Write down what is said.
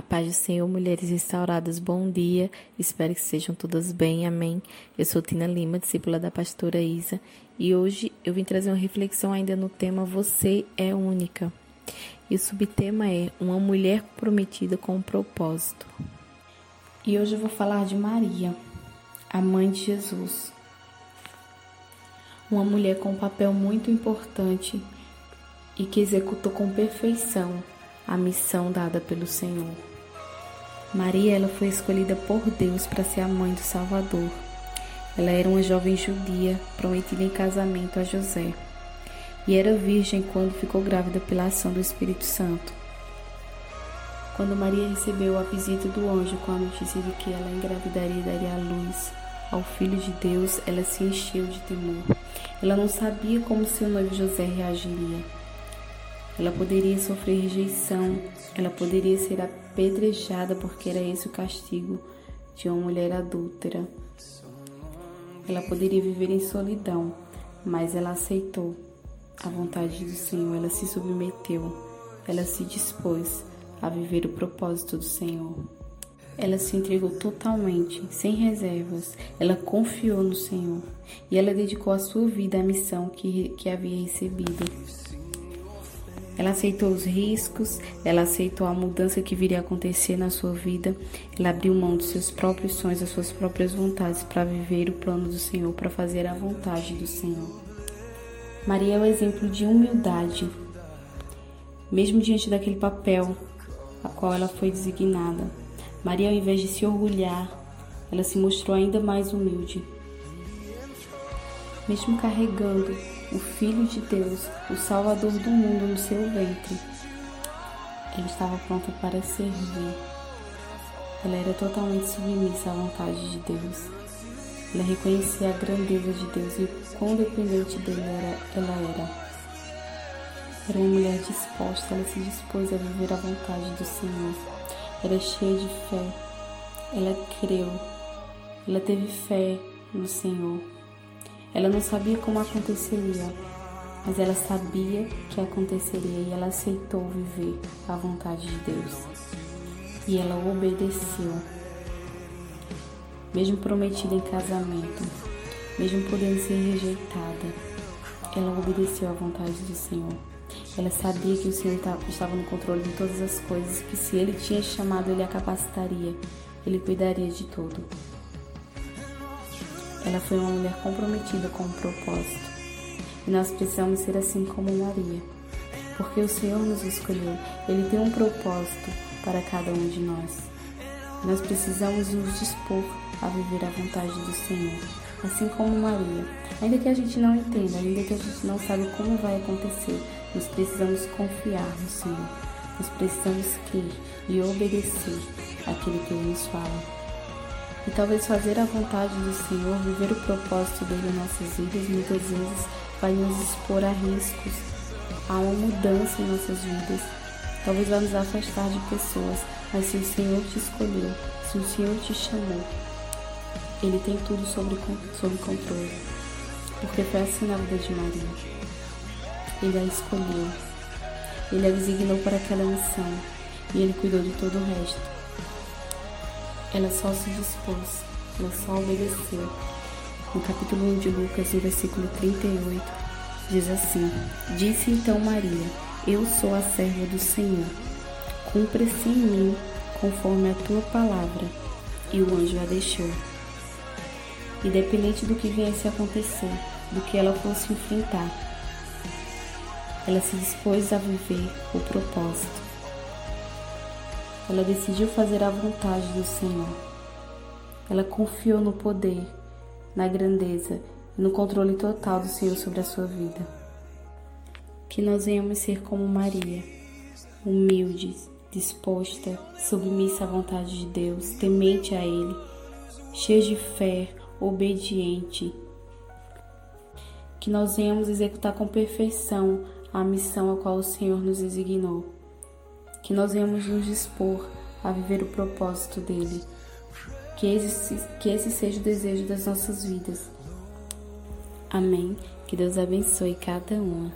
A paz do Senhor, mulheres restauradas, bom dia. Espero que sejam todas bem, amém. Eu sou Tina Lima, discípula da pastora Isa, e hoje eu vim trazer uma reflexão ainda no tema Você é única. E o subtema é Uma mulher comprometida com um propósito. E hoje eu vou falar de Maria, a mãe de Jesus. Uma mulher com um papel muito importante e que executou com perfeição a missão dada pelo Senhor. Maria ela foi escolhida por Deus para ser a mãe do Salvador. Ela era uma jovem judia prometida em casamento a José e era virgem quando ficou grávida pela ação do Espírito Santo. Quando Maria recebeu a visita do anjo com a notícia de que ela engravidaria e daria a luz ao Filho de Deus, ela se encheu de temor. Ela não sabia como seu noivo José reagiria. Ela poderia sofrer rejeição, ela poderia ser apedrejada porque era esse o castigo de uma mulher adúltera. Ela poderia viver em solidão, mas ela aceitou a vontade do Senhor, ela se submeteu, ela se dispôs a viver o propósito do Senhor. Ela se entregou totalmente, sem reservas. Ela confiou no Senhor e ela dedicou a sua vida à missão que, que havia recebido. Ela aceitou os riscos, ela aceitou a mudança que viria a acontecer na sua vida, ela abriu mão dos seus próprios sonhos, das suas próprias vontades para viver o plano do Senhor, para fazer a vontade do Senhor. Maria é o exemplo de humildade, mesmo diante daquele papel a qual ela foi designada. Maria, ao invés de se orgulhar, ela se mostrou ainda mais humilde. Mesmo carregando o Filho de Deus, o Salvador do mundo no seu ventre. Ele estava pronto para servir. Ela era totalmente submissa à vontade de Deus. Ela reconhecia a grandeza de Deus e o quão dependente dele era, ela era. Era uma mulher disposta, ela se dispôs a viver a vontade do Senhor. Era cheia de fé. Ela creu. Ela teve fé no Senhor. Ela não sabia como aconteceria, mas ela sabia que aconteceria e ela aceitou viver a vontade de Deus. E ela obedeceu. Mesmo prometida em casamento, mesmo podendo ser rejeitada, ela obedeceu à vontade do Senhor. Ela sabia que o Senhor estava no controle de todas as coisas, que se Ele tinha chamado, Ele a capacitaria, Ele cuidaria de tudo. Ela foi uma mulher comprometida com um propósito. E nós precisamos ser assim como Maria. Porque o Senhor nos escolheu. Ele tem um propósito para cada um de nós. Nós precisamos nos dispor a viver a vontade do Senhor. Assim como Maria. Ainda que a gente não entenda, ainda que a gente não sabe como vai acontecer, nós precisamos confiar no Senhor. Nós precisamos crer e obedecer aquilo que Ele nos fala. E talvez fazer a vontade do Senhor, viver o propósito dele em nossas vidas, muitas vezes vai nos expor a riscos, a uma mudança em nossas vidas. Talvez vai nos afastar de pessoas, mas se o Senhor te escolheu, se o Senhor te chamou, Ele tem tudo sob, sob controle. Porque foi assim na vida de Maria. Ele a escolheu, Ele a designou para aquela missão e Ele cuidou de todo o resto. Ela só se dispôs, ela só obedeceu. No capítulo 1 de Lucas, no versículo 38, diz assim: Disse então Maria: Eu sou a serva do Senhor. Cumpra-se em mim conforme a tua palavra. E o anjo a deixou. Independente do que viesse a acontecer, do que ela fosse enfrentar, ela se dispôs a viver o propósito ela decidiu fazer a vontade do Senhor. Ela confiou no poder, na grandeza e no controle total do Senhor sobre a sua vida. Que nós venhamos ser como Maria, humildes, disposta, submissa à vontade de Deus, temente a Ele, cheia de fé, obediente. Que nós venhamos executar com perfeição a missão a qual o Senhor nos designou que nós venhamos nos dispor a viver o propósito dele. Que esse, que esse seja o desejo das nossas vidas. Amém. Que Deus abençoe cada uma.